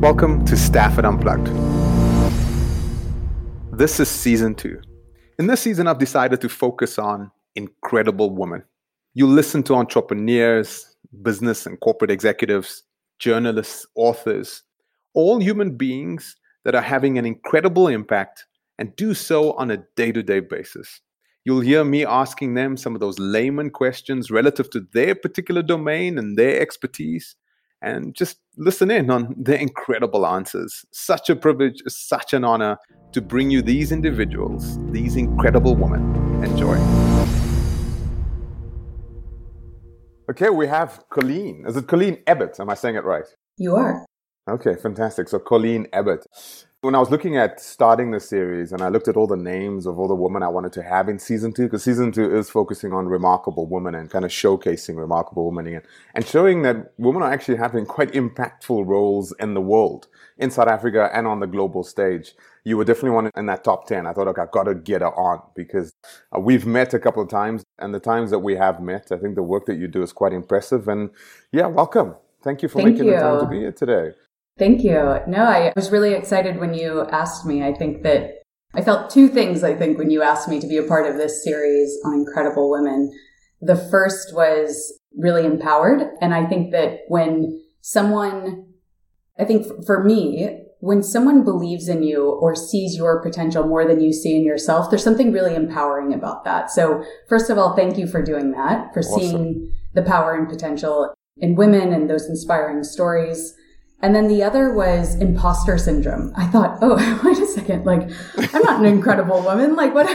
Welcome to Stafford Unplugged. This is season two. In this season, I've decided to focus on incredible women. You listen to entrepreneurs, business and corporate executives, journalists, authors, all human beings that are having an incredible impact and do so on a day to day basis. You'll hear me asking them some of those layman questions relative to their particular domain and their expertise, and just listen in on their incredible answers. Such a privilege, such an honor to bring you these individuals, these incredible women. Enjoy. Okay, we have Colleen. Is it Colleen Abbott? Am I saying it right? You are. Okay, fantastic. So, Colleen Ebbett when I was looking at starting the series and I looked at all the names of all the women I wanted to have in season two, because season two is focusing on remarkable women and kind of showcasing remarkable women and, and showing that women are actually having quite impactful roles in the world, in South Africa and on the global stage. You were definitely one in that top 10. I thought, okay, I've got to get her on because uh, we've met a couple of times and the times that we have met, I think the work that you do is quite impressive. And yeah, welcome. Thank you for Thank making you. the time to be here today. Thank you. No, I was really excited when you asked me. I think that I felt two things, I think, when you asked me to be a part of this series on incredible women. The first was really empowered. And I think that when someone, I think for me, when someone believes in you or sees your potential more than you see in yourself, there's something really empowering about that. So first of all, thank you for doing that, for awesome. seeing the power and potential in women and those inspiring stories. And then the other was imposter syndrome. I thought, oh, wait a second. Like, I'm not an incredible woman. Like, what?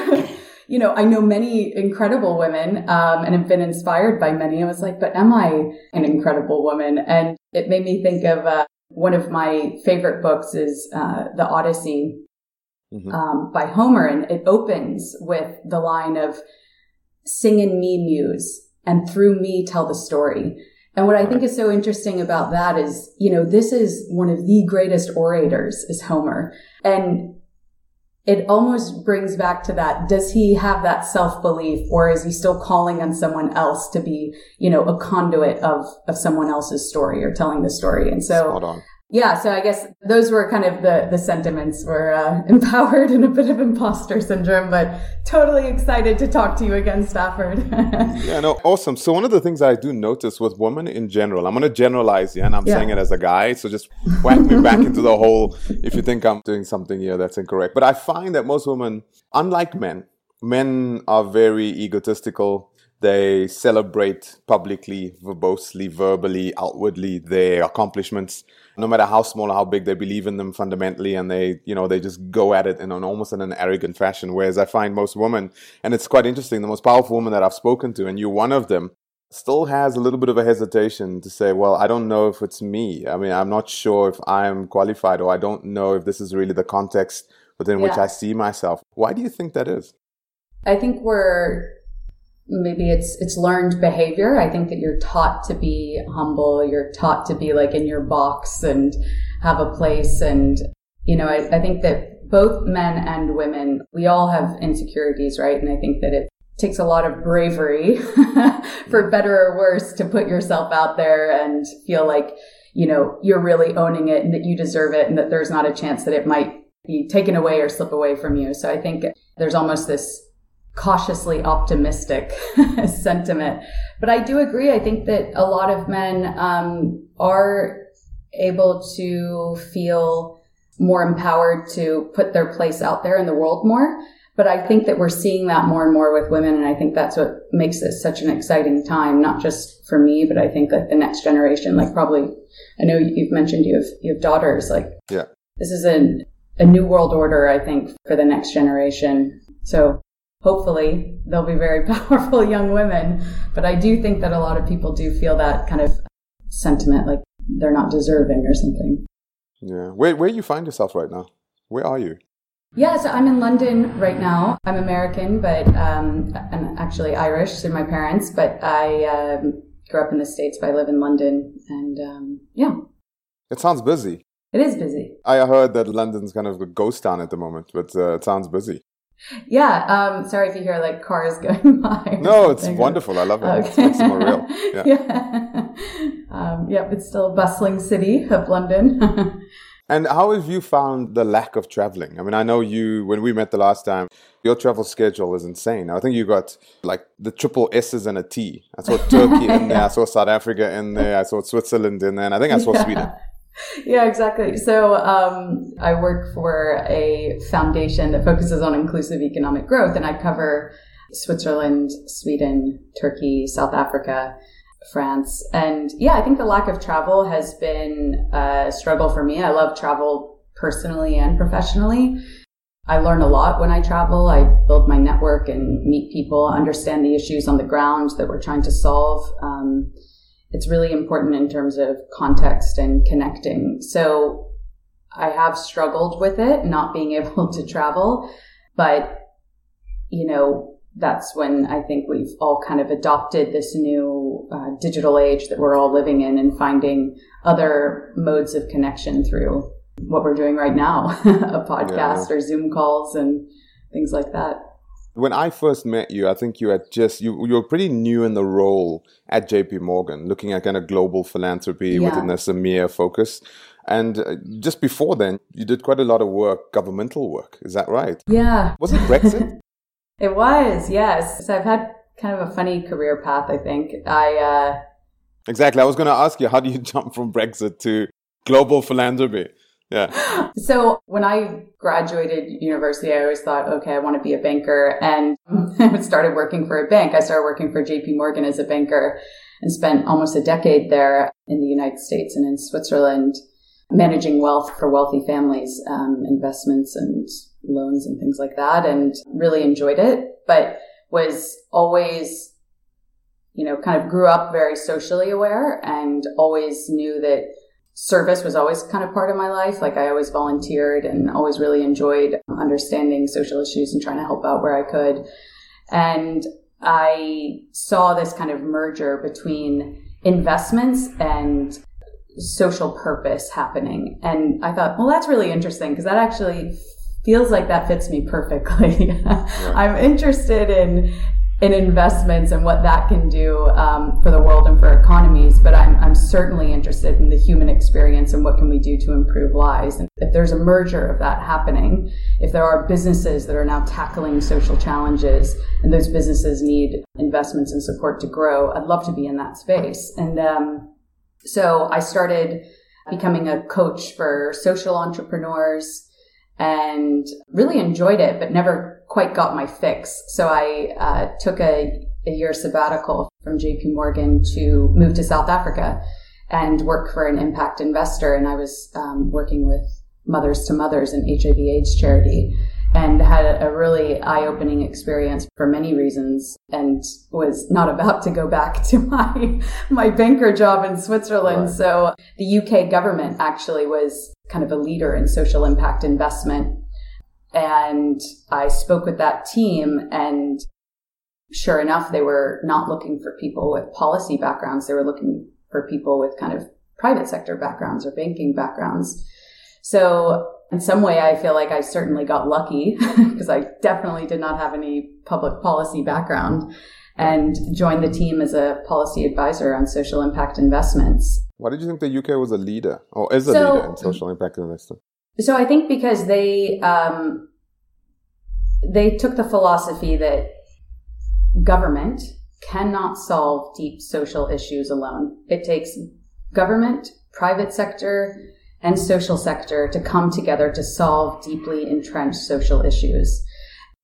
you know, I know many incredible women um, and have been inspired by many. I was like, but am I an incredible woman? And it made me think of uh, one of my favorite books is uh, The Odyssey mm-hmm. um, by Homer. And it opens with the line of, sing in me, muse, and through me tell the story. And what I think is so interesting about that is, you know, this is one of the greatest orators is Homer. And it almost brings back to that. Does he have that self belief or is he still calling on someone else to be, you know, a conduit of, of someone else's story or telling the story? And so yeah, so I guess those were kind of the the sentiments were uh, empowered and a bit of imposter syndrome, but totally excited to talk to you again, Stafford. yeah, no, awesome. So one of the things I do notice with women in general, I'm going to generalize, yeah, and I'm yeah. saying it as a guy, so just whack me back into the hole if you think I'm doing something here that's incorrect. But I find that most women, unlike men, men are very egotistical they celebrate publicly, verbosely, verbally, outwardly their accomplishments, no matter how small or how big. They believe in them fundamentally, and they, you know, they just go at it in an almost in an arrogant fashion. Whereas I find most women, and it's quite interesting, the most powerful woman that I've spoken to, and you're one of them, still has a little bit of a hesitation to say, well, I don't know if it's me. I mean, I'm not sure if I'm qualified, or I don't know if this is really the context within yeah. which I see myself. Why do you think that is? I think we're maybe it's it's learned behavior. I think that you're taught to be humble. You're taught to be like in your box and have a place. And you know I, I, think that both men and women we all have insecurities right? And i think that it takes a lot of bravery for better or worse to put yourself out there and feel like you know you're really owning it and that you deserve it and that there's not a chance that it might be taken away or slip away from you. So i think there's almost this cautiously optimistic sentiment. But I do agree. I think that a lot of men um, are able to feel more empowered to put their place out there in the world more. But I think that we're seeing that more and more with women. And I think that's what makes this such an exciting time, not just for me, but I think like the next generation, like probably, I know you've mentioned you have, you have daughters, like, yeah, this is a, a new world order, I think, for the next generation. So hopefully they'll be very powerful young women. But I do think that a lot of people do feel that kind of sentiment, like they're not deserving or something. Yeah. Where where you find yourself right now? Where are you? Yeah, so I'm in London right now. I'm American, but um, I'm actually Irish to my parents, but I um, grew up in the States, but I live in London, and um, yeah. It sounds busy. It is busy. I heard that London's kind of a ghost town at the moment, but uh, it sounds busy. Yeah. Um, sorry if you hear like cars going by. No, it's wonderful. I love it. Okay. It makes it more real. Yeah. yeah. Um, yep. It's still a bustling city of London. And how have you found the lack of traveling? I mean, I know you, when we met the last time, your travel schedule is insane. I think you got like the triple S's and a T. I saw Turkey in there, I saw South Africa in there, I saw Switzerland in there, and I think I saw yeah. Sweden. Yeah, exactly. So um, I work for a foundation that focuses on inclusive economic growth, and I cover Switzerland, Sweden, Turkey, South Africa. France. And yeah, I think the lack of travel has been a struggle for me. I love travel personally and professionally. I learn a lot when I travel. I build my network and meet people, understand the issues on the ground that we're trying to solve. Um, it's really important in terms of context and connecting. So I have struggled with it, not being able to travel, but you know, that's when I think we've all kind of adopted this new uh, digital age that we're all living in and finding other modes of connection through what we're doing right now a podcast yeah. or Zoom calls and things like that. When I first met you, I think you had just you you were pretty new in the role at JP Morgan, looking at kind of global philanthropy yeah. within the EMEA focus. And uh, just before then, you did quite a lot of work, governmental work. Is that right? Yeah. Was it Brexit? It was, yes. So I've had kind of a funny career path, I think. I uh, Exactly. I was going to ask you, how do you jump from Brexit to global philanthropy? Yeah. So when I graduated university, I always thought, okay, I want to be a banker. And I started working for a bank. I started working for JP Morgan as a banker and spent almost a decade there in the United States and in Switzerland, managing wealth for wealthy families, um, investments and loans and things like that and really enjoyed it, but was always, you know, kind of grew up very socially aware and always knew that service was always kind of part of my life. Like I always volunteered and always really enjoyed um, understanding social issues and trying to help out where I could. And I saw this kind of merger between investments and social purpose happening. And I thought, well, that's really interesting because that actually feels like that fits me perfectly. I'm interested in in investments and what that can do um, for the world and for economies, but I'm, I'm certainly interested in the human experience and what can we do to improve lives. And if there's a merger of that happening, if there are businesses that are now tackling social challenges and those businesses need investments and support to grow, I'd love to be in that space. And um, so I started becoming a coach for social entrepreneurs and really enjoyed it, but never quite got my fix. So I uh, took a, a year sabbatical from JP Morgan to move to South Africa and work for an impact investor. And I was um, working with Mothers to Mothers, an HIV AIDS charity, and had a really eye opening experience for many reasons and was not about to go back to my, my banker job in Switzerland. Right. So the UK government actually was kind of a leader in social impact investment. And I spoke with that team and sure enough, they were not looking for people with policy backgrounds. They were looking for people with kind of private sector backgrounds or banking backgrounds. So in some way, I feel like I certainly got lucky because I definitely did not have any public policy background and joined the team as a policy advisor on social impact investments. Why did you think the UK was a leader or is a so, leader in social impact investing? So I think because they um, they took the philosophy that government cannot solve deep social issues alone. It takes government, private sector, and social sector to come together to solve deeply entrenched social issues.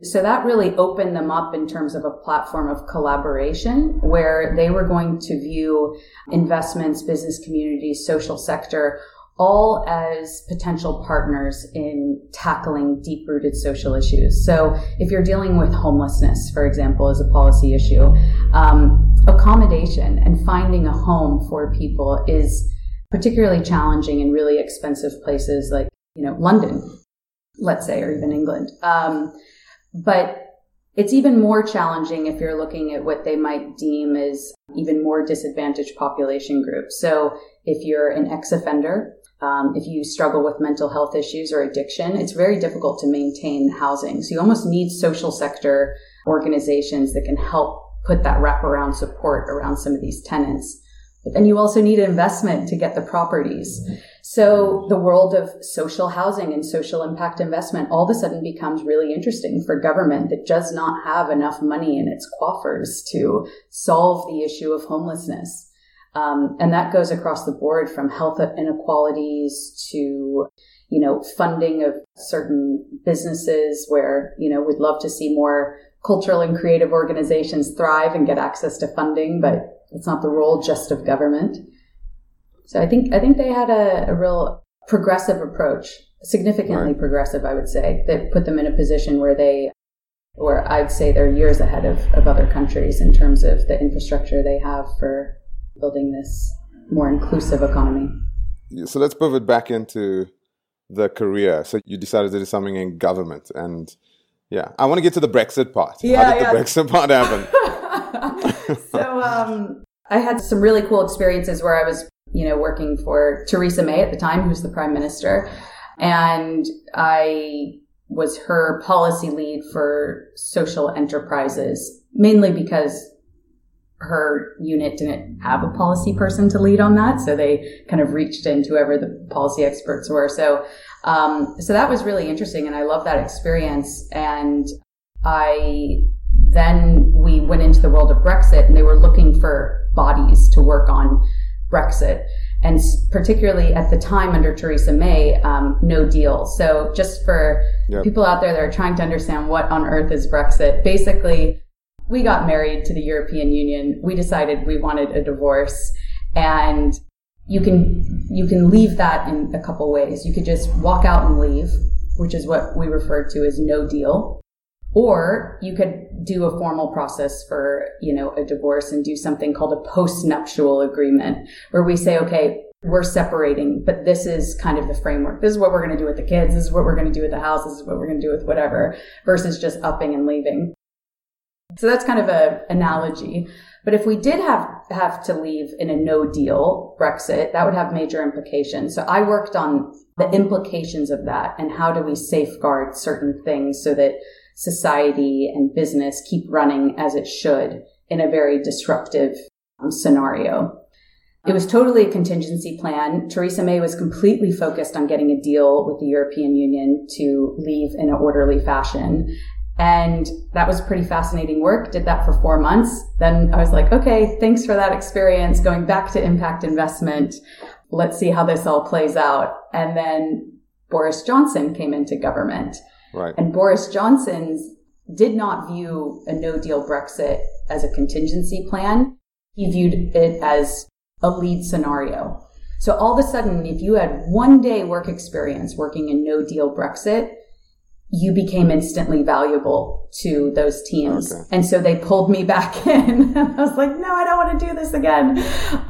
So that really opened them up in terms of a platform of collaboration where they were going to view investments, business communities, social sector all as potential partners in tackling deep rooted social issues. So if you're dealing with homelessness, for example, as a policy issue, um, accommodation and finding a home for people is particularly challenging in really expensive places like, you know, London, let's say, or even England. Um, but it's even more challenging if you're looking at what they might deem as even more disadvantaged population groups. So if you're an ex-offender, um, if you struggle with mental health issues or addiction, it's very difficult to maintain housing. So you almost need social sector organizations that can help put that wraparound support around some of these tenants. But then you also need investment to get the properties. So the world of social housing and social impact investment all of a sudden becomes really interesting for government that does not have enough money in its coffers to solve the issue of homelessness. Um, and that goes across the board from health inequalities to, you know, funding of certain businesses where, you know, we'd love to see more cultural and creative organizations thrive and get access to funding, but it's not the role just of government. So I think I think they had a, a real progressive approach, significantly right. progressive, I would say, that put them in a position where they where I'd say they're years ahead of, of other countries in terms of the infrastructure they have for building this more inclusive economy. So let's pivot back into the career. So you decided to do something in government and yeah, I want to get to the Brexit part. Yeah, How did yeah. the Brexit part happen? so um, I had some really cool experiences where I was you know, working for Theresa May at the time, who was the prime minister. And I was her policy lead for social enterprises, mainly because her unit didn't have a policy person to lead on that. So they kind of reached into whoever the policy experts were. So, um, so that was really interesting. And I love that experience. And I then we went into the world of Brexit and they were looking for bodies to work on Brexit. And particularly at the time under Theresa May, um, no deal. So just for yep. people out there that are trying to understand what on earth is Brexit, basically, we got married to the European Union. We decided we wanted a divorce and you can, you can leave that in a couple ways. You could just walk out and leave, which is what we refer to as no deal. Or you could do a formal process for, you know, a divorce and do something called a post-nuptial agreement where we say, okay, we're separating, but this is kind of the framework. This is what we're going to do with the kids. This is what we're going to do with the house. This is what we're going to do with whatever versus just upping and leaving. So that's kind of a analogy. But if we did have, have to leave in a no deal Brexit, that would have major implications. So I worked on the implications of that and how do we safeguard certain things so that society and business keep running as it should in a very disruptive um, scenario. It was totally a contingency plan. Theresa May was completely focused on getting a deal with the European Union to leave in an orderly fashion. And that was pretty fascinating work. Did that for four months. Then I was like, okay, thanks for that experience. Going back to impact investment. Let's see how this all plays out. And then Boris Johnson came into government. Right. And Boris Johnson's did not view a no deal Brexit as a contingency plan. He viewed it as a lead scenario. So all of a sudden, if you had one day work experience working in no deal Brexit, you became instantly valuable to those teams. Okay. And so they pulled me back in. I was like, no, I don't want to do this again.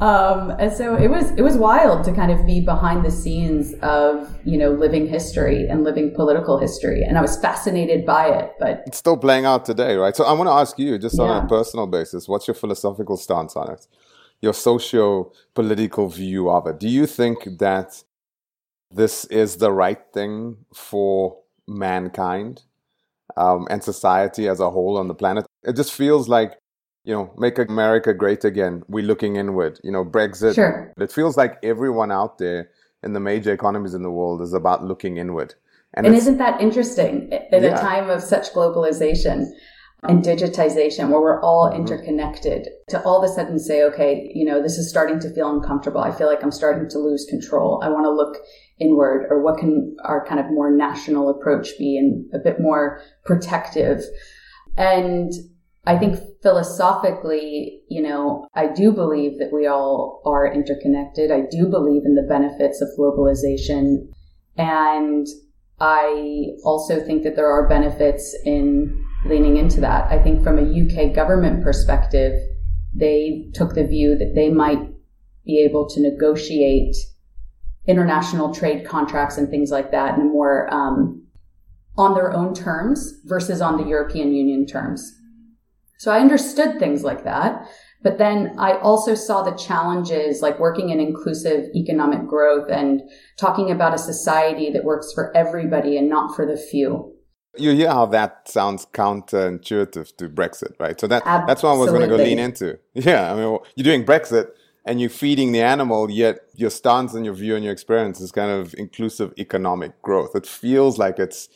Um, and so it was, it was wild to kind of be behind the scenes of, you know, living history and living political history. And I was fascinated by it, but it's still playing out today, right? So I want to ask you just on yeah. a personal basis, what's your philosophical stance on it? Your socio political view of it. Do you think that this is the right thing for mankind um, and society as a whole on the planet. It just feels like, you know, make America great again. We're looking inward. You know, Brexit. Sure. It feels like everyone out there in the major economies in the world is about looking inward. And, and isn't that interesting in yeah. a time of such globalization? and digitization where we're all mm-hmm. interconnected to all of a sudden say, okay, you know, this is starting to feel uncomfortable. I feel like I'm starting to lose control. I want to look inward or what can our kind of more national approach be and a bit more protective. And I think philosophically, you know, I do believe that we all are interconnected. I do believe in the benefits of globalization. And I also think that there are benefits in leaning into that. I think from a UK government perspective, they took the view that they might be able to negotiate international trade contracts and things like that and more um, on their own terms versus on the European Union terms. So I understood things like that. But then I also saw the challenges like working in inclusive economic growth and talking about a society that works for everybody and not for the few. You hear how that sounds counterintuitive to Brexit, right? So that that's what I was going to go lean into. Yeah, I mean, you're doing Brexit, and you're feeding the animal, yet your stance and your view and your experience is kind of inclusive economic growth. It feels like it's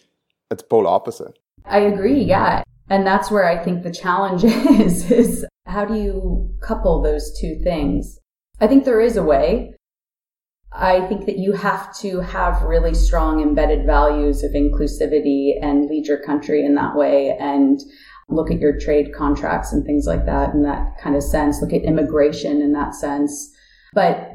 it's polar opposite. I agree, yeah. And that's where I think the challenge is is how do you couple those two things? I think there is a way. I think that you have to have really strong embedded values of inclusivity and lead your country in that way and look at your trade contracts and things like that in that kind of sense, look at immigration in that sense. But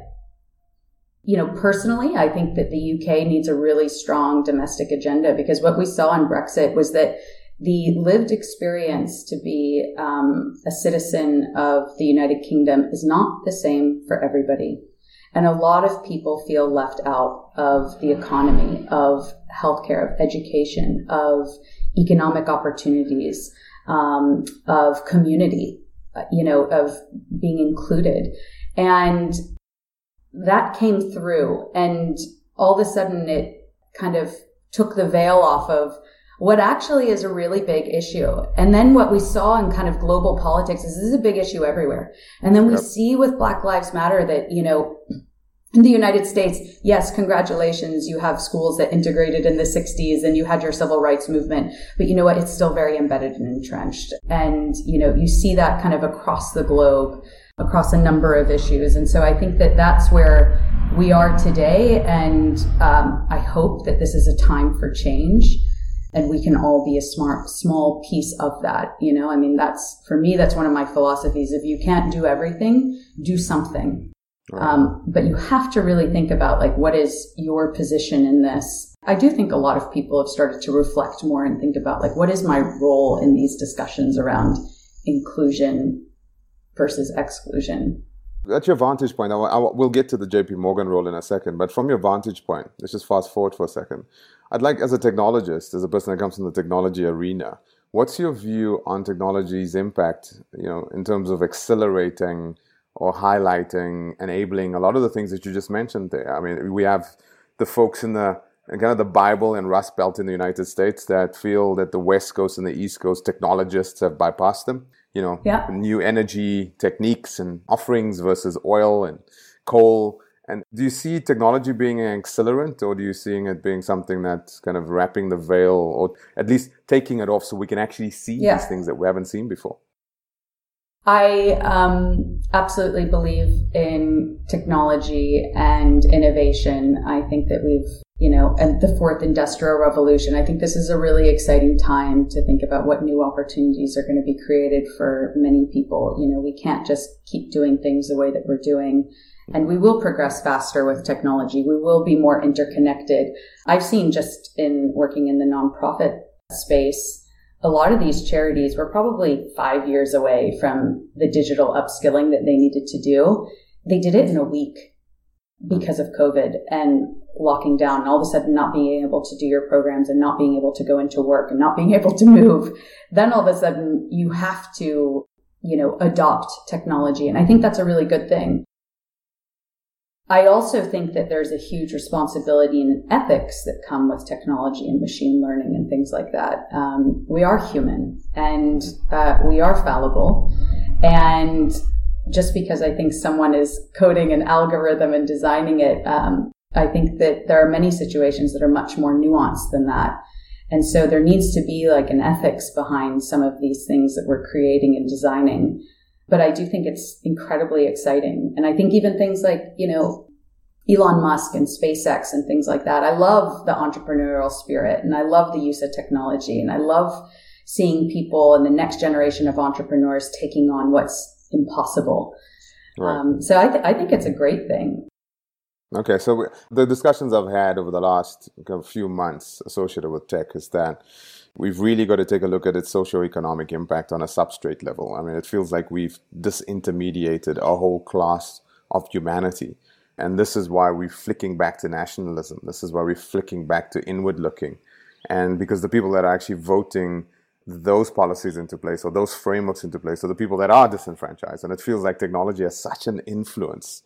you know, personally, I think that the UK needs a really strong domestic agenda because what we saw in Brexit was that the lived experience to be um, a citizen of the United Kingdom is not the same for everybody. And a lot of people feel left out of the economy, of healthcare, of education, of economic opportunities, um, of community, uh, you know, of being included. And that came through. And all of a sudden it kind of took the veil off of what actually is a really big issue. And then what we saw in kind of global politics is this is a big issue everywhere. And then we yep. see with Black Lives Matter that, you know, in the United States, yes, congratulations, you have schools that integrated in the 60s and you had your civil rights movement. But you know what? It's still very embedded and entrenched. And, you know, you see that kind of across the globe, across a number of issues. And so I think that that's where we are today. And um, I hope that this is a time for change and we can all be a smart small piece of that you know i mean that's for me that's one of my philosophies if you can't do everything do something. Um, but you have to really think about like what is your position in this i do think a lot of people have started to reflect more and think about like what is my role in these discussions around inclusion versus exclusion that's your vantage point. I, I, we'll get to the JP Morgan role in a second, but from your vantage point, let's just fast forward for a second. I'd like, as a technologist, as a person that comes from the technology arena, what's your view on technology's impact, you know, in terms of accelerating or highlighting, enabling a lot of the things that you just mentioned there? I mean, we have the folks in the kind of the Bible and Rust Belt in the United States that feel that the West Coast and the East Coast technologists have bypassed them. You know, yeah. new energy techniques and offerings versus oil and coal and do you see technology being an accelerant, or do you seeing it being something that's kind of wrapping the veil, or at least taking it off so we can actually see yeah. these things that we haven't seen before? I um, absolutely believe in technology and innovation. I think that we've, you know, and the fourth industrial revolution. I think this is a really exciting time to think about what new opportunities are going to be created for many people. You know, we can't just keep doing things the way that we're doing and we will progress faster with technology. We will be more interconnected. I've seen just in working in the nonprofit space, a lot of these charities were probably five years away from the digital upskilling that they needed to do. They did it in a week because of COVID and locking down and all of a sudden not being able to do your programs and not being able to go into work and not being able to move. Then all of a sudden you have to, you know, adopt technology. And I think that's a really good thing. I also think that there's a huge responsibility and ethics that come with technology and machine learning and things like that. Um, we are human and uh, we are fallible. And just because I think someone is coding an algorithm and designing it, um, I think that there are many situations that are much more nuanced than that. And so there needs to be like an ethics behind some of these things that we're creating and designing but I do think it's incredibly exciting. And I think even things like, you know, Elon Musk and SpaceX and things like that. I love the entrepreneurial spirit and I love the use of technology and I love seeing people and the next generation of entrepreneurs taking on what's impossible. Right. Um, so I, th- I think it's a great thing. Okay, so the discussions I've had over the last few months associated with tech is that we've really got to take a look at its socio-economic impact on a substrate level. I mean, it feels like we've disintermediated a whole class of humanity. And this is why we're flicking back to nationalism. This is why we're flicking back to inward looking. And because the people that are actually voting those policies into place or those frameworks into place are the people that are disenfranchised. And it feels like technology has such an influence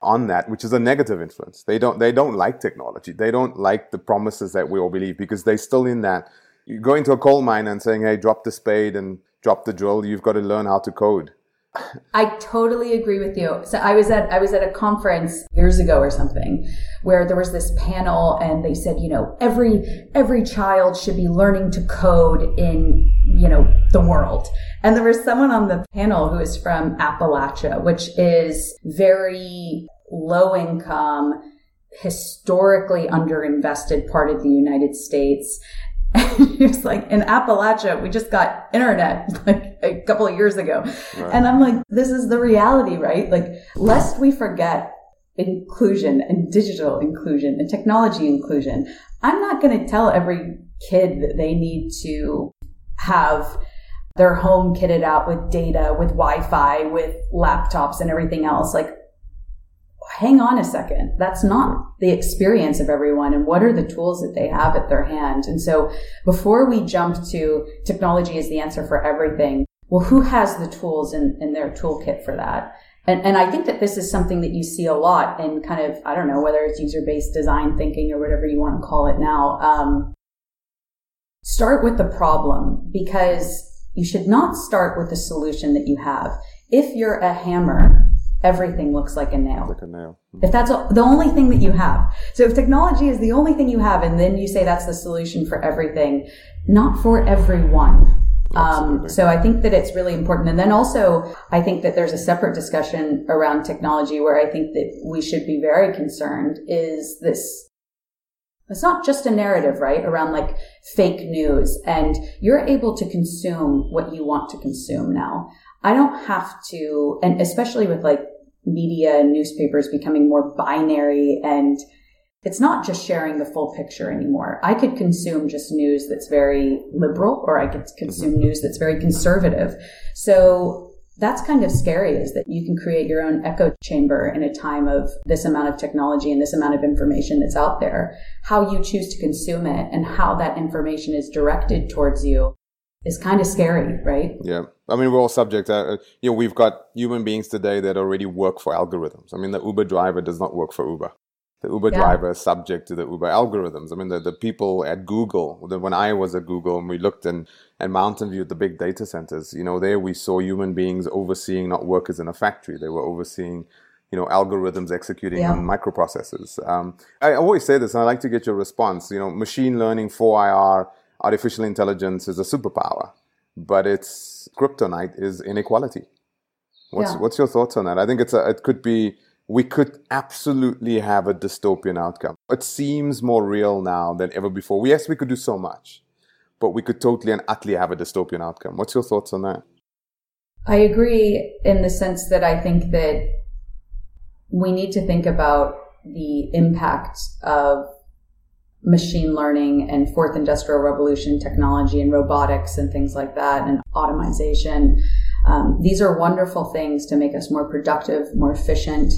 on that, which is a negative influence. They don't, they don't like technology. They don't like the promises that we all believe because they're still in that you go into a coal mine and saying, hey, drop the spade and drop the drill, you've got to learn how to code. I totally agree with you. So I was at I was at a conference years ago or something where there was this panel and they said, you know, every every child should be learning to code in, you know, the world. And there was someone on the panel who is from Appalachia, which is very low income, historically underinvested part of the United States. And he was like, in Appalachia, we just got internet like a couple of years ago. Right. And I'm like, this is the reality, right? Like, lest we forget inclusion and digital inclusion and technology inclusion, I'm not going to tell every kid that they need to have their home kitted out with data, with Wi-Fi, with laptops and everything else. Like, hang on a second. That's not the experience of everyone. And what are the tools that they have at their hand? And so before we jump to technology is the answer for everything, well, who has the tools in, in their toolkit for that? And, and I think that this is something that you see a lot in kind of, I don't know, whether it's user based design thinking or whatever you want to call it now. Um, start with the problem because you should not start with the solution that you have. If you're a hammer, everything looks like a nail. Like a nail. Mm-hmm. If that's the only thing that you have. So if technology is the only thing you have and then you say that's the solution for everything, not for everyone. Um, so I think that it's really important. And then also, I think that there's a separate discussion around technology where I think that we should be very concerned is this it's not just a narrative, right? Around like fake news and you're able to consume what you want to consume now. I don't have to, and especially with like media and newspapers becoming more binary and it's not just sharing the full picture anymore. I could consume just news that's very liberal or I could consume mm-hmm. news that's very conservative. So that's kind of scary is that you can create your own echo chamber in a time of this amount of technology and this amount of information that's out there. How you choose to consume it and how that information is directed towards you is kind of scary, right? Yeah. I mean, we're all subject. Uh, you know, we've got human beings today that already work for algorithms. I mean, the Uber driver does not work for Uber the Uber yeah. driver is subject to the Uber algorithms. I mean, the, the people at Google, the, when I was at Google and we looked in, and Mountain View at the big data centers, you know, there we saw human beings overseeing not workers in a factory. They were overseeing, you know, algorithms executing yeah. on microprocessors. Um, I always say this, and I like to get your response. You know, machine learning, 4IR, artificial intelligence is a superpower, but its kryptonite is inequality. What's, yeah. what's your thoughts on that? I think it's a, it could be, we could absolutely have a dystopian outcome. It seems more real now than ever before. Yes, we could do so much, but we could totally and utterly have a dystopian outcome. What's your thoughts on that? I agree in the sense that I think that we need to think about the impact of machine learning and fourth industrial revolution technology and robotics and things like that and automation. Um, these are wonderful things to make us more productive, more efficient,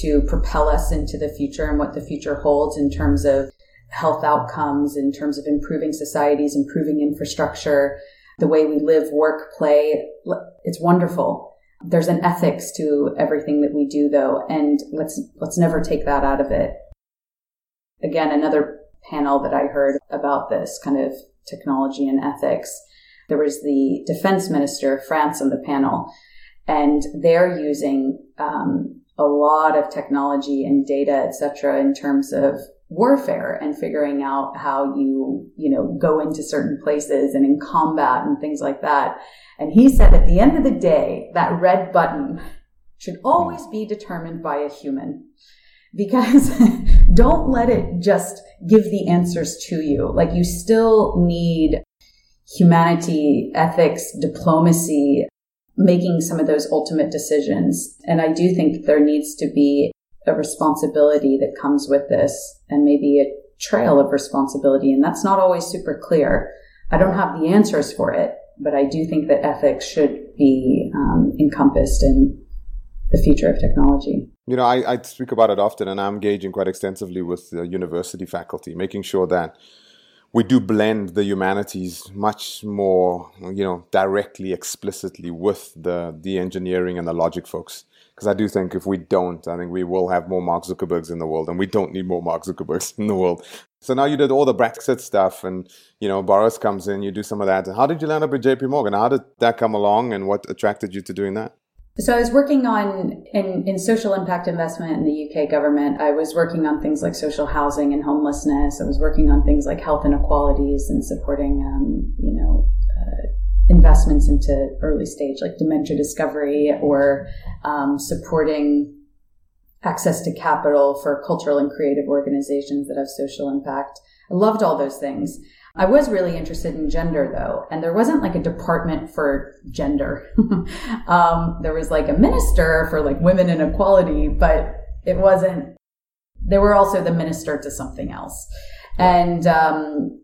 to propel us into the future and what the future holds in terms of health outcomes, in terms of improving societies, improving infrastructure, the way we live, work, play. It's wonderful. There's an ethics to everything that we do though, and let's, let's never take that out of it. Again, another panel that I heard about this kind of technology and ethics. There was the defense minister of France on the panel, and they're using um, a lot of technology and data, etc., in terms of warfare and figuring out how you, you know, go into certain places and in combat and things like that. And he said at the end of the day, that red button should always be determined by a human because don't let it just give the answers to you. Like you still need humanity, ethics, diplomacy, making some of those ultimate decisions. And I do think there needs to be a responsibility that comes with this and maybe a trail of responsibility. And that's not always super clear. I don't have the answers for it, but I do think that ethics should be um, encompassed in the future of technology. You know, I, I, speak about it often, and I'm engaging quite extensively with the university faculty, making sure that we do blend the humanities much more, you know, directly, explicitly with the the engineering and the logic folks. Because I do think if we don't, I think we will have more Mark Zuckerbergs in the world, and we don't need more Mark Zuckerbergs in the world. So now you did all the Brexit stuff, and you know Boris comes in, you do some of that. How did you land up at J.P. Morgan? How did that come along, and what attracted you to doing that? So I was working on in, in social impact investment in the UK government. I was working on things like social housing and homelessness. I was working on things like health inequalities and supporting, um, you know, uh, investments into early stage like dementia discovery or um, supporting access to capital for cultural and creative organizations that have social impact. I loved all those things. I was really interested in gender though, and there wasn't like a department for gender. um, there was like a minister for like women and equality, but it wasn't, there were also the minister to something else. And, um,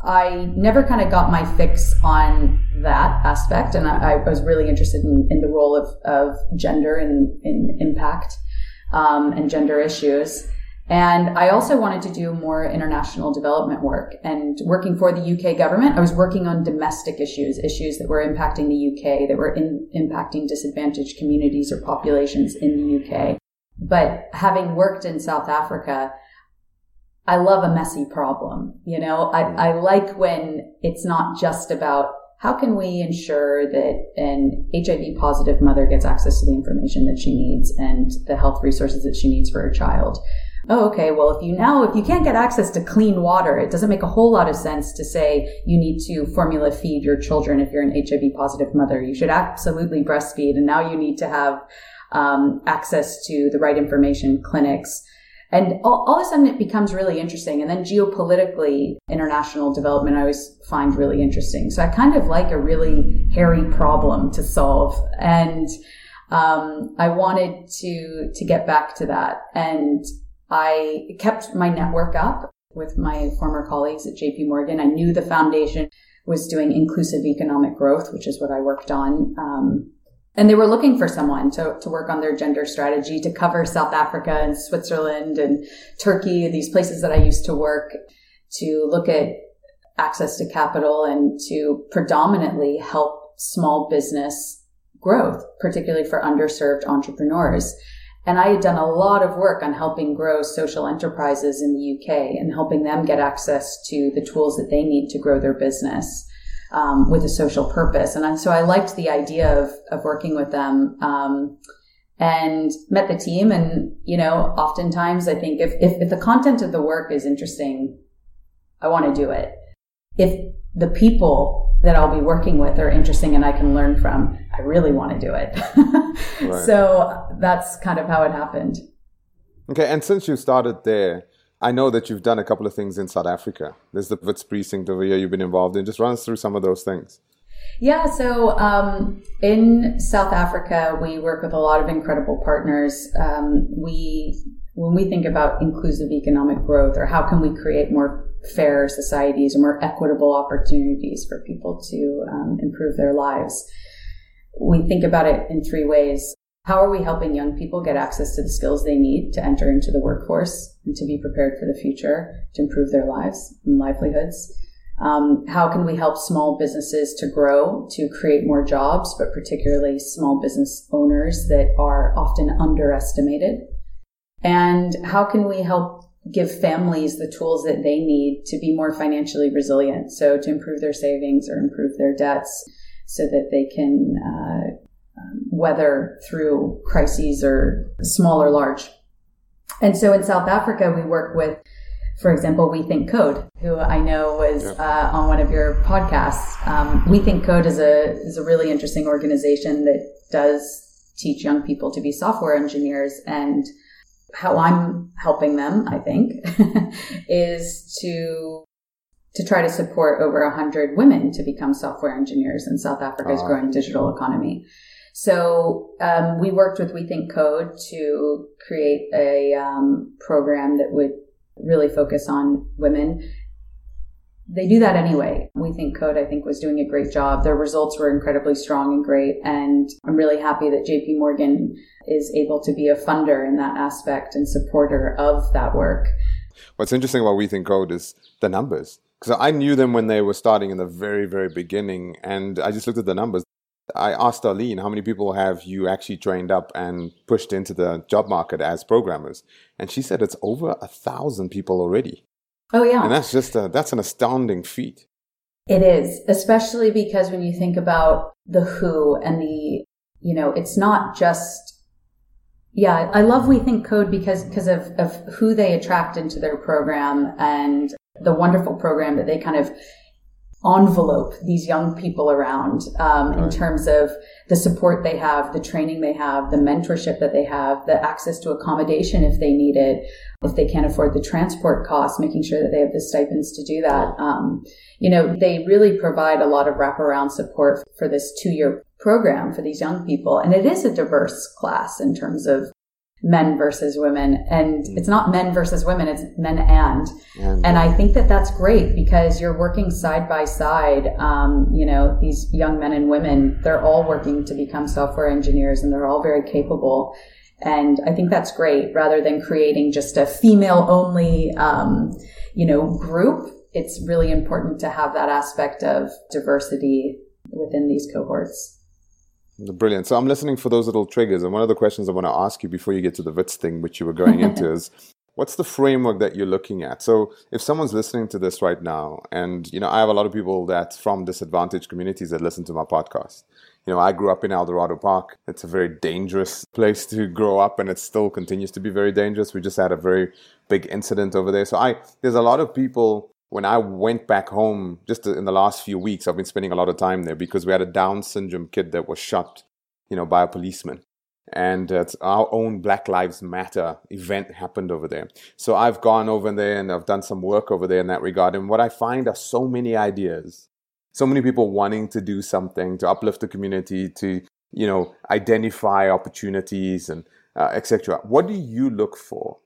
I never kind of got my fix on that aspect, and I, I was really interested in, in, the role of, of gender in, in impact um, and gender issues. And I also wanted to do more international development work. And working for the UK government, I was working on domestic issues, issues that were impacting the UK, that were in, impacting disadvantaged communities or populations in the UK. But having worked in South Africa, I love a messy problem. You know, I, mm. I like when it's not just about how can we ensure that an HIV positive mother gets access to the information that she needs and the health resources that she needs for her child. Oh, okay. Well, if you now, if you can't get access to clean water, it doesn't make a whole lot of sense to say you need to formula feed your children if you're an HIV positive mother. You should absolutely breastfeed. And now you need to have um, access to the right information clinics and all, all, of a sudden it becomes really interesting. And then geopolitically, international development I always find really interesting. So I kind of like a really hairy problem to solve. And um, I wanted to to get back to that. And I kept my network up with my former colleagues at JP Morgan. I knew the foundation was doing inclusive economic growth, which is what I worked on. Um, and they were looking for someone to, to work on their gender strategy to cover South Africa and Switzerland and Turkey, these places that I used to work to look at access to capital and to predominantly help small business growth, particularly for underserved entrepreneurs. And I had done a lot of work on helping grow social enterprises in the UK and helping them get access to the tools that they need to grow their business um, with a social purpose. And so I liked the idea of, of working with them. Um, and met the team. And, you know, oftentimes I think if, if, if the content of the work is interesting, I want to do it. If the people that I'll be working with are interesting and I can learn from, I really want to do it. right. So that's kind of how it happened. Okay. And since you started there, I know that you've done a couple of things in South Africa. There's the Wits precinct over here you've been involved in. Just run us through some of those things. Yeah, so um, in South Africa, we work with a lot of incredible partners. Um, we, when we think about inclusive economic growth, or how can we create more fair societies or more equitable opportunities for people to um, improve their lives, we think about it in three ways. How are we helping young people get access to the skills they need to enter into the workforce and to be prepared for the future to improve their lives and livelihoods? Um, how can we help small businesses to grow, to create more jobs, but particularly small business owners that are often underestimated? And how can we help give families the tools that they need to be more financially resilient? So to improve their savings or improve their debts so that they can uh, um, weather through crises or small or large. And so in South Africa, we work with, for example, We Think Code, who I know was uh, on one of your podcasts. Um, we Think Code is a is a really interesting organization that does teach young people to be software engineers and how I'm helping them, I think, is to to try to support over 100 women to become software engineers in South Africa's oh. growing digital economy. So um, we worked with We Think Code to create a um, program that would really focus on women. They do that anyway. We Think Code, I think, was doing a great job. Their results were incredibly strong and great. And I'm really happy that JP Morgan is able to be a funder in that aspect and supporter of that work. What's interesting about We Think Code is the numbers. Because I knew them when they were starting in the very, very beginning. And I just looked at the numbers. I asked Arlene, how many people have you actually trained up and pushed into the job market as programmers? And she said it's over a thousand people already. Oh, yeah. And that's just a, that's an astounding feat. It is, especially because when you think about the who and the you know, it's not just yeah, I love We Think Code because because of, of who they attract into their program and the wonderful program that they kind of envelope these young people around um, right. in terms of the support they have, the training they have, the mentorship that they have, the access to accommodation if they need it, if they can't afford the transport costs, making sure that they have the stipends to do that. Um, you know, they really provide a lot of wraparound support for this two year program for these young people. And it is a diverse class in terms of men versus women. And mm. it's not men versus women it's men and. And, and i think that that's great because you're working side by side um, you know these young men and women they're all working to become software engineers and they're all very capable. And i think that's great. Rather than creating just a female only um, you know group it's really important to have that aspect of diversity within these cohorts Brilliant. So I'm listening for those little triggers. And one of the questions I want to ask you before you get to the WITS thing, which you were going into, is what's the framework that you're looking at? So if someone's listening to this right now, and you know, I have a lot of people that from disadvantaged communities that listen to my podcast. You know, I grew up in El Dorado Park. It's a very dangerous place to grow up, and it still continues to be very dangerous. We just had a very big incident over there. So I there's a lot of people when I went back home just in the last few weeks, I've been spending a lot of time there because we had a Down syndrome kid that was shot, you know, by a policeman. And our own Black Lives Matter event happened over there. So I've gone over there and I've done some work over there in that regard. And what I find are so many ideas, so many people wanting to do something to uplift the community, to, you know, identify opportunities and uh, etc. What do you look for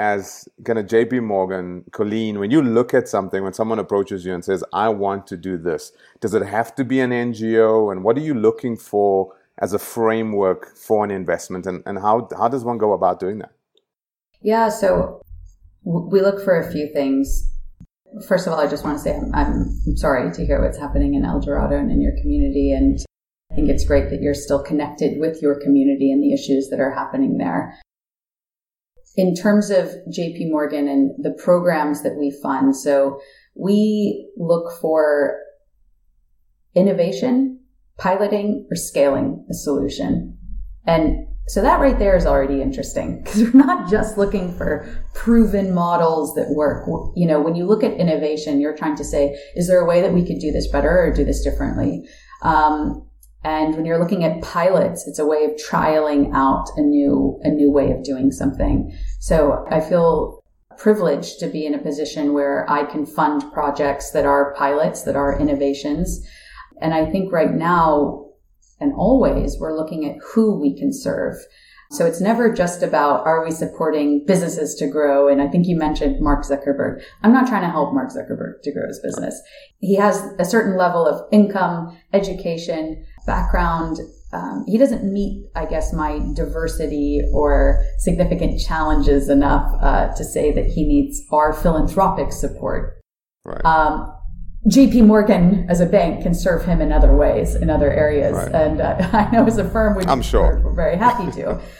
as kind of JP Morgan, Colleen, when you look at something, when someone approaches you and says, I want to do this, does it have to be an NGO? And what are you looking for as a framework for an investment? And, and how, how does one go about doing that? Yeah, so we look for a few things. First of all, I just want to say I'm, I'm sorry to hear what's happening in El Dorado and in your community. And I think it's great that you're still connected with your community and the issues that are happening there in terms of JP Morgan and the programs that we fund, so we look for innovation, piloting, or scaling a solution. And so that right there is already interesting because we're not just looking for proven models that work. You know, when you look at innovation, you're trying to say, is there a way that we could do this better or do this differently? Um, and when you're looking at pilots, it's a way of trialing out a new, a new way of doing something. So I feel privileged to be in a position where I can fund projects that are pilots, that are innovations. And I think right now and always we're looking at who we can serve. So it's never just about are we supporting businesses to grow? And I think you mentioned Mark Zuckerberg. I'm not trying to help Mark Zuckerberg to grow his business. He has a certain level of income, education, background. Um, he doesn't meet, I guess, my diversity or significant challenges enough uh, to say that he needs our philanthropic support. Right. Um, JP Morgan as a bank can serve him in other ways, in other areas. Right. And uh, I know as a firm, we, I'm sure. we're, we're very happy to.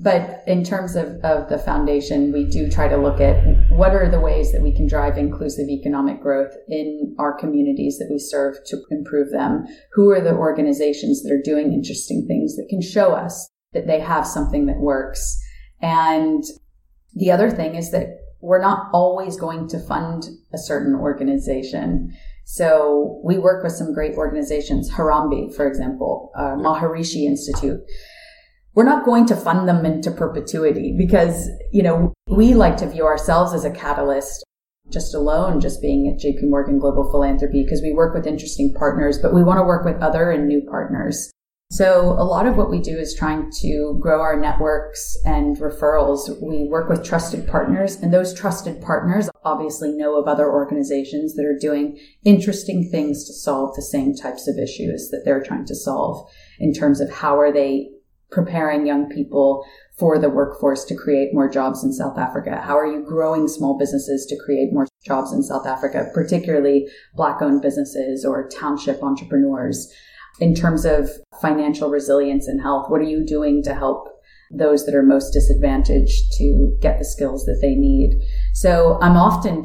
but in terms of, of the foundation, we do try to look at what are the ways that we can drive inclusive economic growth in our communities that we serve to improve them. Who are the organizations that are doing interesting things that can show us that they have something that works? And the other thing is that we're not always going to fund a certain organization. So we work with some great organizations, Harambee, for example, uh, Maharishi Institute. We're not going to fund them into perpetuity because, you know, we like to view ourselves as a catalyst just alone, just being at JP Morgan Global Philanthropy because we work with interesting partners, but we want to work with other and new partners. So a lot of what we do is trying to grow our networks and referrals. We work with trusted partners and those trusted partners obviously know of other organizations that are doing interesting things to solve the same types of issues that they're trying to solve in terms of how are they preparing young people for the workforce to create more jobs in South Africa? How are you growing small businesses to create more jobs in South Africa, particularly black owned businesses or township entrepreneurs? in terms of financial resilience and health? What are you doing to help those that are most disadvantaged to get the skills that they need? So I'm often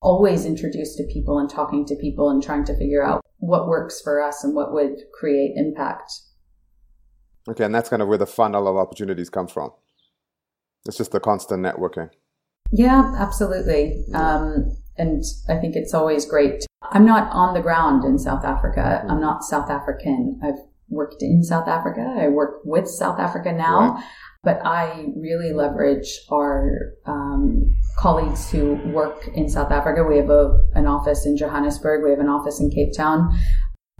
always introduced to people and talking to people and trying to figure out what works for us and what would create impact. Okay, and that's kind of where the funnel of opportunities come from. It's just the constant networking. Yeah, absolutely. Um, and I think it's always great. I'm not on the ground in South Africa. I'm not South African. I've worked in South Africa. I work with South Africa now, right. but I really leverage our um, colleagues who work in South Africa. We have a, an office in Johannesburg. We have an office in Cape Town.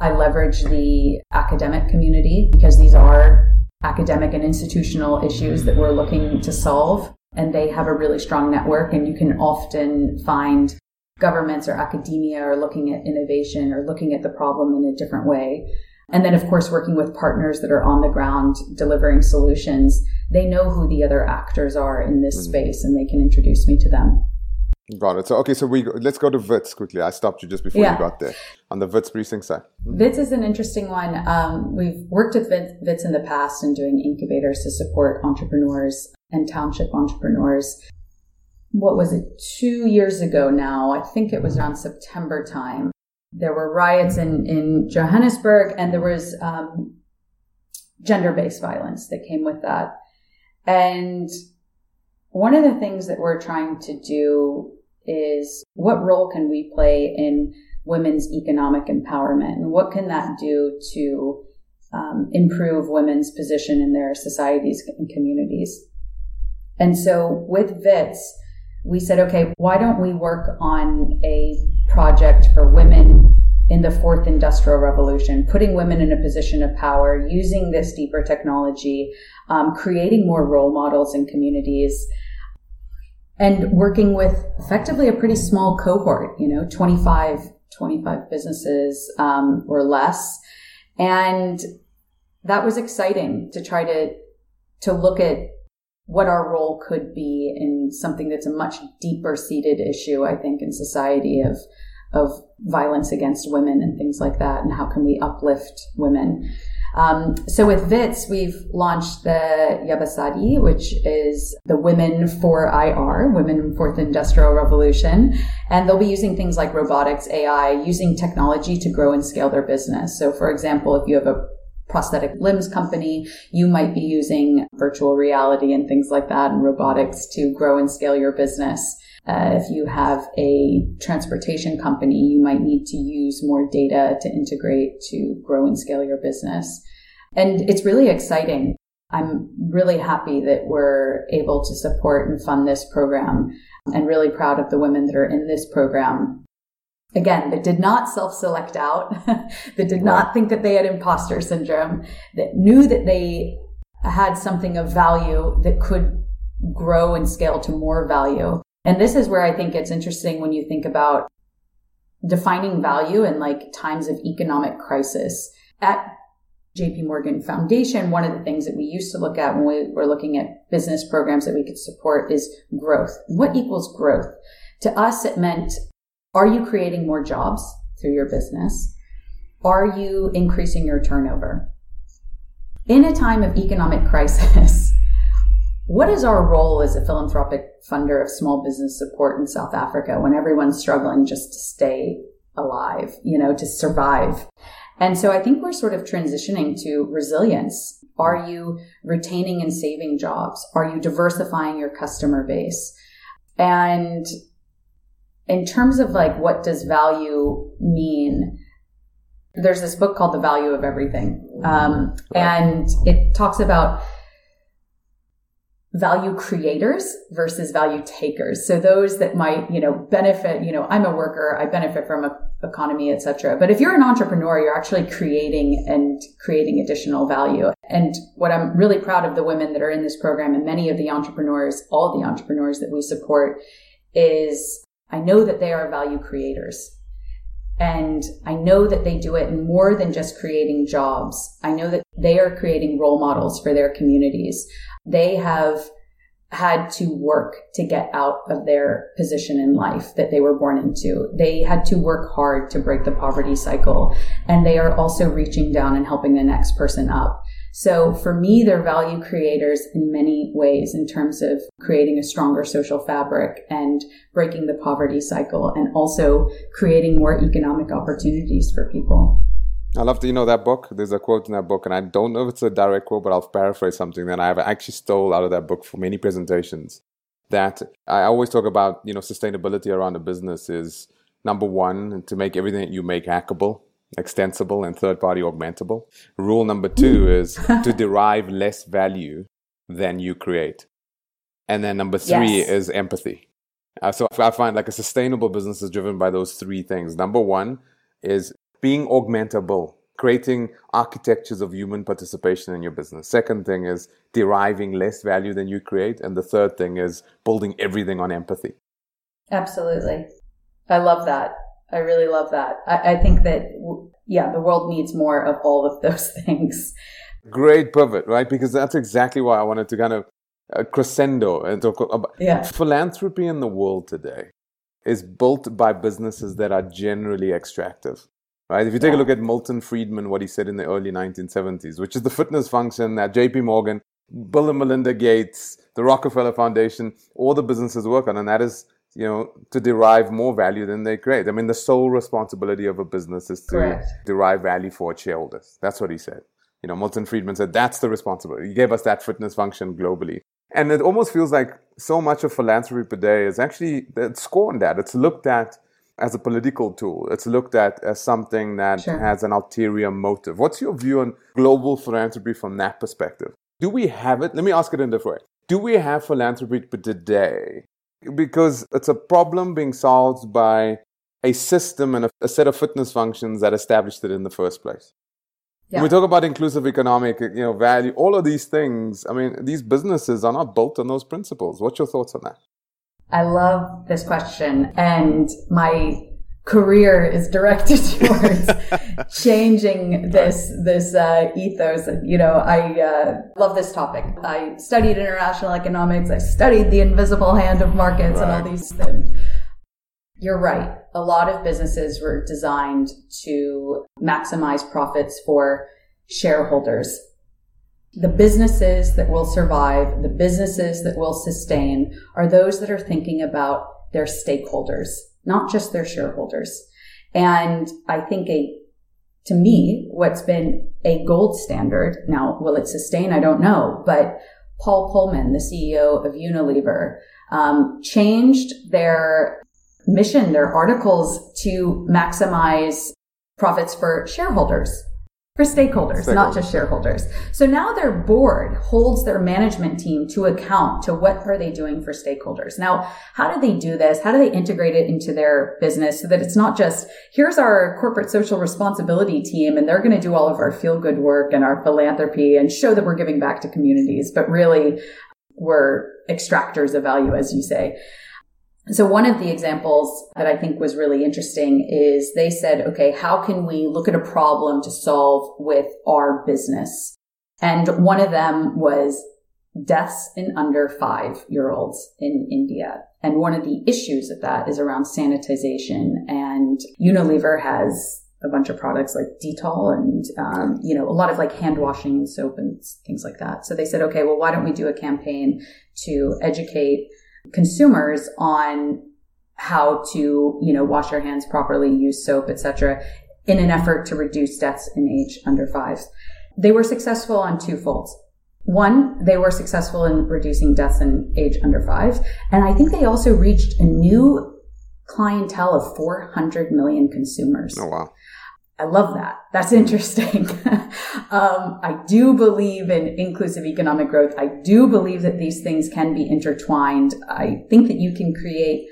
I leverage the academic community because these are academic and institutional issues that we're looking to solve. And they have a really strong network and you can often find governments or academia are looking at innovation or looking at the problem in a different way. And then, of course, working with partners that are on the ground delivering solutions. They know who the other actors are in this mm-hmm. space and they can introduce me to them. Got it. So okay, so we let's go to Wits quickly. I stopped you just before yeah. you got there on the Wits precinct side. Mm-hmm. Wits is an interesting one. Um, we've worked with Wits in the past in doing incubators to support entrepreneurs and township entrepreneurs. What was it? Two years ago now. I think it was around September time. There were riots in in Johannesburg, and there was um, gender based violence that came with that. And one of the things that we're trying to do is what role can we play in women's economic empowerment? And what can that do to um, improve women's position in their societies and communities? And so with wits we said okay why don't we work on a project for women in the fourth industrial revolution putting women in a position of power using this deeper technology um, creating more role models in communities and working with effectively a pretty small cohort, you know, 25, 25 businesses um, or less. And that was exciting to try to, to look at what our role could be in something that's a much deeper seated issue, I think, in society of, of violence against women and things like that. And how can we uplift women? Um, so with WITS, we've launched the Yabasadi, which is the Women for IR, Women Fourth Industrial Revolution. And they'll be using things like robotics, AI, using technology to grow and scale their business. So for example, if you have a prosthetic limbs company, you might be using virtual reality and things like that and robotics to grow and scale your business. Uh, if you have a transportation company, you might need to use more data to integrate to grow and scale your business. And it's really exciting. I'm really happy that we're able to support and fund this program and really proud of the women that are in this program. Again, that did not self select out, that did not think that they had imposter syndrome, that knew that they had something of value that could grow and scale to more value and this is where I think it's interesting when you think about defining value in like times of economic crisis. At JP Morgan Foundation, one of the things that we used to look at when we were looking at business programs that we could support is growth. What equals growth? To us, it meant, are you creating more jobs through your business? Are you increasing your turnover? In a time of economic crisis, what is our role as a philanthropic funder of small business support in South Africa when everyone's struggling just to stay alive, you know, to survive? And so I think we're sort of transitioning to resilience. Are you retaining and saving jobs? Are you diversifying your customer base? And in terms of like, what does value mean? There's this book called The Value of Everything. Um, and it talks about value creators versus value takers. So those that might, you know, benefit, you know, I'm a worker, I benefit from a economy, etc. But if you're an entrepreneur, you're actually creating and creating additional value. And what I'm really proud of the women that are in this program and many of the entrepreneurs, all the entrepreneurs that we support is I know that they are value creators. And I know that they do it more than just creating jobs. I know that they are creating role models for their communities. They have had to work to get out of their position in life that they were born into. They had to work hard to break the poverty cycle. And they are also reaching down and helping the next person up. So for me, they're value creators in many ways in terms of creating a stronger social fabric and breaking the poverty cycle and also creating more economic opportunities for people. I love, to, you know, that book. There's a quote in that book, and I don't know if it's a direct quote, but I'll paraphrase something that I've actually stole out of that book for many presentations. That I always talk about, you know, sustainability around a business is number one, to make everything that you make hackable, extensible, and third party augmentable. Rule number two is to derive less value than you create. And then number three yes. is empathy. Uh, so I find like a sustainable business is driven by those three things. Number one is being augmentable, creating architectures of human participation in your business. Second thing is deriving less value than you create. And the third thing is building everything on empathy. Absolutely. I love that. I really love that. I, I think that, yeah, the world needs more of all of those things. Great pivot, right? Because that's exactly why I wanted to kind of uh, crescendo and talk about yeah. philanthropy in the world today is built by businesses that are generally extractive right? If you take yeah. a look at Milton Friedman, what he said in the early 1970s, which is the fitness function that JP Morgan, Bill and Melinda Gates, the Rockefeller Foundation, all the businesses work on, and that is, you know, to derive more value than they create. I mean, the sole responsibility of a business is to Correct. derive value for its shareholders. That's what he said. You know, Milton Friedman said that's the responsibility. He gave us that fitness function globally. And it almost feels like so much of philanthropy today is actually it's scorned at. It's looked at as a political tool. It's looked at as something that sure. has an ulterior motive. What's your view on global philanthropy from that perspective? Do we have it? Let me ask it in a different way. Do we have philanthropy today? Because it's a problem being solved by a system and a, a set of fitness functions that established it in the first place. Yeah. When we talk about inclusive economic, you know, value, all of these things. I mean, these businesses are not built on those principles. What's your thoughts on that? I love this question and my career is directed towards changing this this uh, ethos. You know, I uh, love this topic. I studied international economics. I studied the invisible hand of markets right. and all these things. You're right. A lot of businesses were designed to maximize profits for shareholders the businesses that will survive, the businesses that will sustain are those that are thinking about their stakeholders, not just their shareholders. And I think a, to me, what's been a gold standard, now will it sustain? I don't know, but Paul Polman, the CEO of Unilever, um, changed their mission, their articles to maximize profits for shareholders for stakeholders, stakeholders, not just shareholders. So now their board holds their management team to account to what are they doing for stakeholders. Now, how do they do this? How do they integrate it into their business so that it's not just here's our corporate social responsibility team and they're going to do all of our feel good work and our philanthropy and show that we're giving back to communities, but really we're extractors of value, as you say. So one of the examples that I think was really interesting is they said, okay, how can we look at a problem to solve with our business? And one of them was deaths in under five year olds in India. And one of the issues of that is around sanitization. And Unilever has a bunch of products like Dettol and, um, you know, a lot of like hand washing soap and things like that. So they said, okay, well, why don't we do a campaign to educate consumers on how to, you know, wash your hands properly, use soap, etc., in an effort to reduce deaths in age under fives. They were successful on two folds. One, they were successful in reducing deaths in age under five. And I think they also reached a new clientele of 400 million consumers. Oh, wow. I love that. That's interesting. um, I do believe in inclusive economic growth. I do believe that these things can be intertwined. I think that you can create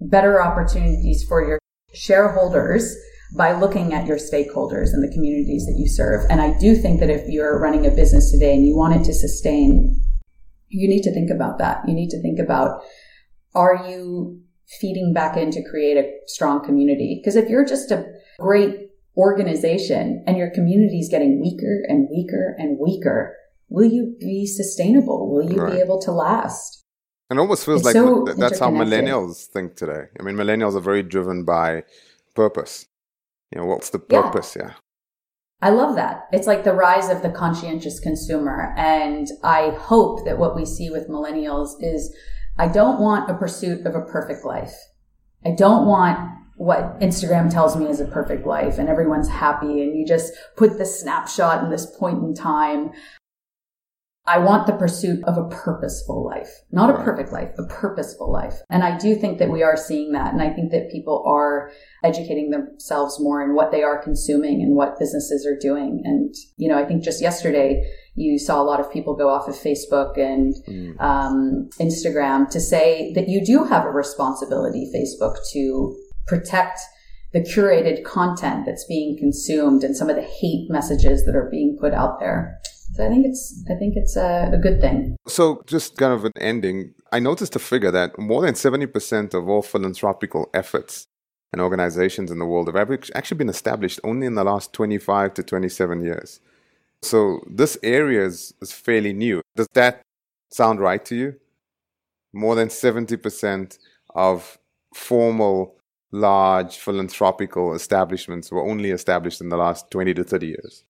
better opportunities for your shareholders by looking at your stakeholders and the communities that you serve. And I do think that if you're running a business today and you want it to sustain, you need to think about that. You need to think about, are you feeding back in to create a strong community? Because if you're just a great organization and your community is getting weaker and weaker and weaker, will you be sustainable? Will you right. be able to last? And it almost feels it's like so that's how millennials think today. I mean, millennials are very driven by purpose. You know, what's the purpose? yeah. yeah. I love that. It's like the rise of the conscientious consumer. And I hope that what we see with millennials is I don't want a pursuit of a perfect life. I don't want what Instagram tells me is a perfect life and everyone's happy and you just put the snapshot in this point in time. I want the pursuit of a purposeful life, not a perfect life, a purposeful life. And I do think that we are seeing that. And I think that people are educating themselves more in what they are consuming and what businesses are doing. And, you know, I think just yesterday, you saw a lot of people go off of Facebook and mm. um, Instagram to say that you do have a responsibility, Facebook, to protect the curated content that's being consumed and some of the hate messages that are being put out there. So I think it's I think it's a, a, good thing. So just kind of an ending, I noticed a figure that more than seventy percent of all philanthropical efforts and organizations in the world have actually been established only in the last twenty five to twenty seven years. So this area is, is fairly new. Does that sound right to you? More than seventy percent of formal large philanthropical establishments were only established in the last 20 to 30 years.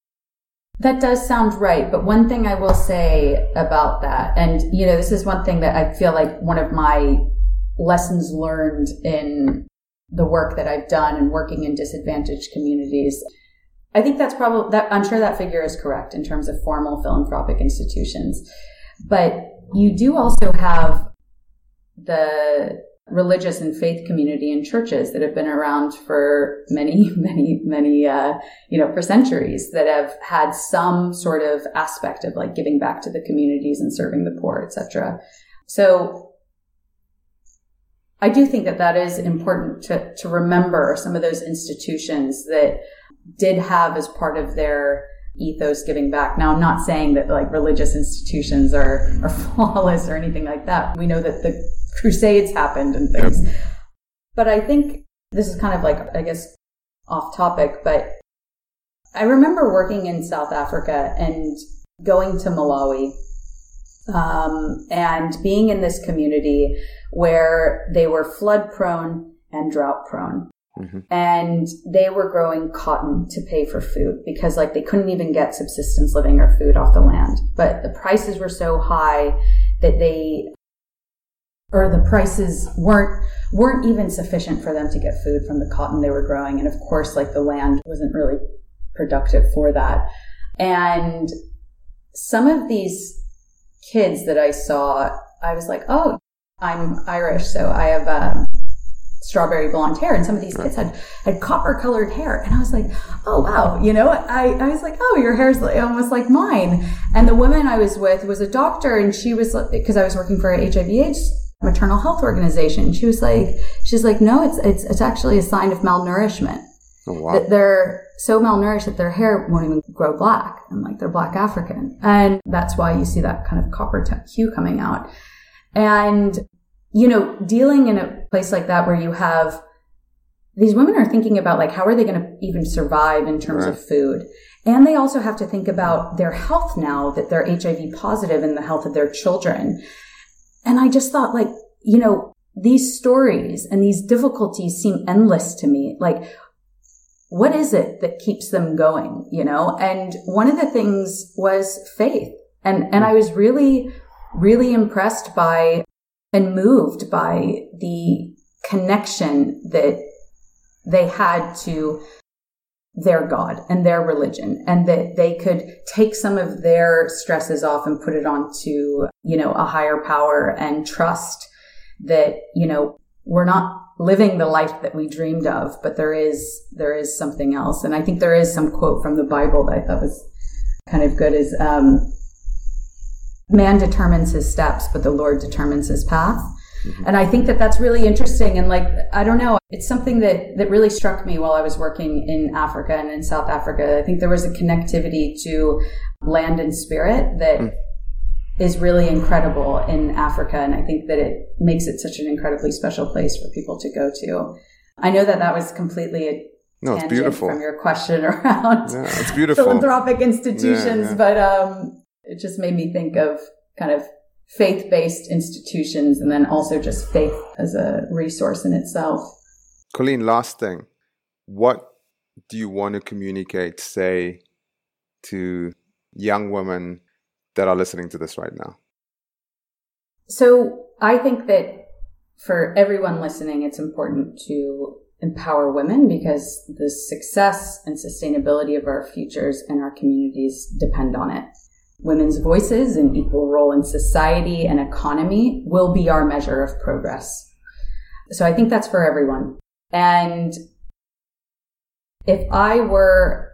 That does sound right. But one thing I will say about that, and you know, this is one thing that I feel like one of my lessons learned in the work that I've done and working in disadvantaged communities. I think that's probably that I'm sure that figure is correct in terms of formal philanthropic institutions. But you do also have the religious and faith community and churches that have been around for many, many, many, uh, you know, for centuries that have had some sort of aspect of like giving back to the communities and serving the poor, etc. So I do think that that is important to, to remember some of those institutions that did have as part of their ethos giving back. Now, I'm not saying that like religious institutions are, are flawless or anything like that. We know that the crusades happened and things. Yep. But I think this is kind of like, I guess, off topic, but I remember working in South Africa and going to Malawi um, and being in this community where they were flood prone and drought prone. Mm-hmm. And they were growing cotton to pay for food because like they couldn't even get subsistence living or food off the land. But the prices were so high that they or the prices weren't weren't even sufficient for them to get food from the cotton they were growing. And of course like the land wasn't really productive for that. And some of these kids that i saw i was like oh i'm irish so i have um, strawberry blonde hair. And some of these kids had had copper colored hair. And i was like oh wow you know i i was like oh your hair's almost like mine. And the woman i was with was a doctor and she was because i was working for hiv aids maternal health organization. She was like, she's like, no, it's, it's, it's actually a sign of malnourishment. Oh, wow. That they're so malnourished that their hair won't even grow black and like they're black African. And that's why you see that kind of copper hue coming out. And, you know, dealing in a place like that where you have these women are thinking about like, how are they going to even survive in terms right. of food? And they also have to think about their health now that they're HIV positive and the health of their children. And I just thought like, you know, these stories and these difficulties seem endless to me. Like, what is it that keeps them going? You know? And one of the things was faith. And, and I was really, really impressed by and moved by the connection that they had to their God and their religion and that they could take some of their stresses off and put it onto, you know, a higher power and trust that, you know, we're not living the life that we dreamed of, but there is, there is something else. And I think there is some quote from the Bible that I thought was kind of good is, um, man determines his steps, but the Lord determines his path. Mm-hmm. And I think that that's really interesting. And like, I don't know, it's something that, that really struck me while I was working in Africa and in South Africa. I think there was a connectivity to land and spirit that mm. is really incredible in Africa. And I think that it makes it such an incredibly special place for people to go to. I know that that was completely a no, it's beautiful. From your question around yeah, it's beautiful. philanthropic institutions, yeah, yeah. but um, it just made me think of kind of faith based institutions and then also just faith as a resource in itself. Colleen, last thing. What do you want to communicate, say, to young women that are listening to this right now? So I think that for everyone listening, it's important to empower women because the success and sustainability of our futures and our communities depend on it. Women's voices and equal role in society and economy will be our measure of progress. So I think that's for everyone. And if I were,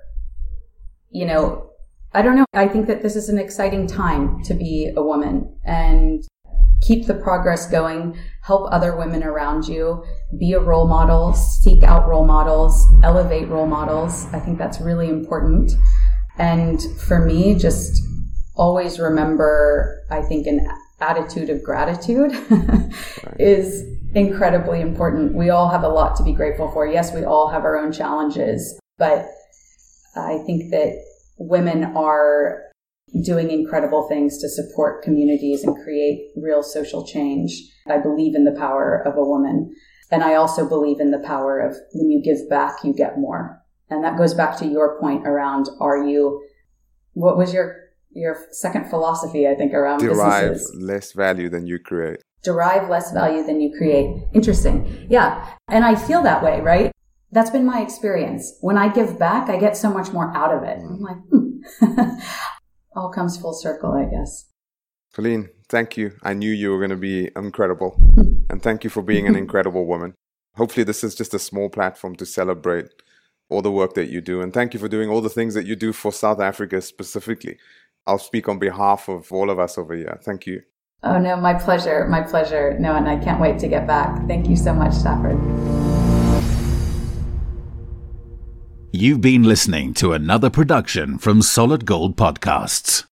you know, I don't know. I think that this is an exciting time to be a woman and keep the progress going, help other women around you, be a role model, seek out role models, elevate role models. I think that's really important. And for me, just always remember, I think an attitude of gratitude is incredibly important. We all have a lot to be grateful for. Yes, we all have our own challenges, but I think that women are doing incredible things to support communities and create real social change. I believe in the power of a woman. And I also believe in the power of when you give back, you get more. And that goes back to your point around are you, what was your, your second philosophy, I think, around derive businesses? less value than you create. Derive less value than you create. Interesting. Yeah. And I feel that way, right? That's been my experience. When I give back, I get so much more out of it. I'm like, hmm. all comes full circle, I guess. Colleen, thank you. I knew you were going to be incredible. and thank you for being an incredible woman. Hopefully, this is just a small platform to celebrate all the work that you do. And thank you for doing all the things that you do for South Africa specifically. I'll speak on behalf of all of us over here. Thank you. Oh, no, my pleasure. My pleasure. No, and I can't wait to get back. Thank you so much, Stafford. You've been listening to another production from Solid Gold Podcasts.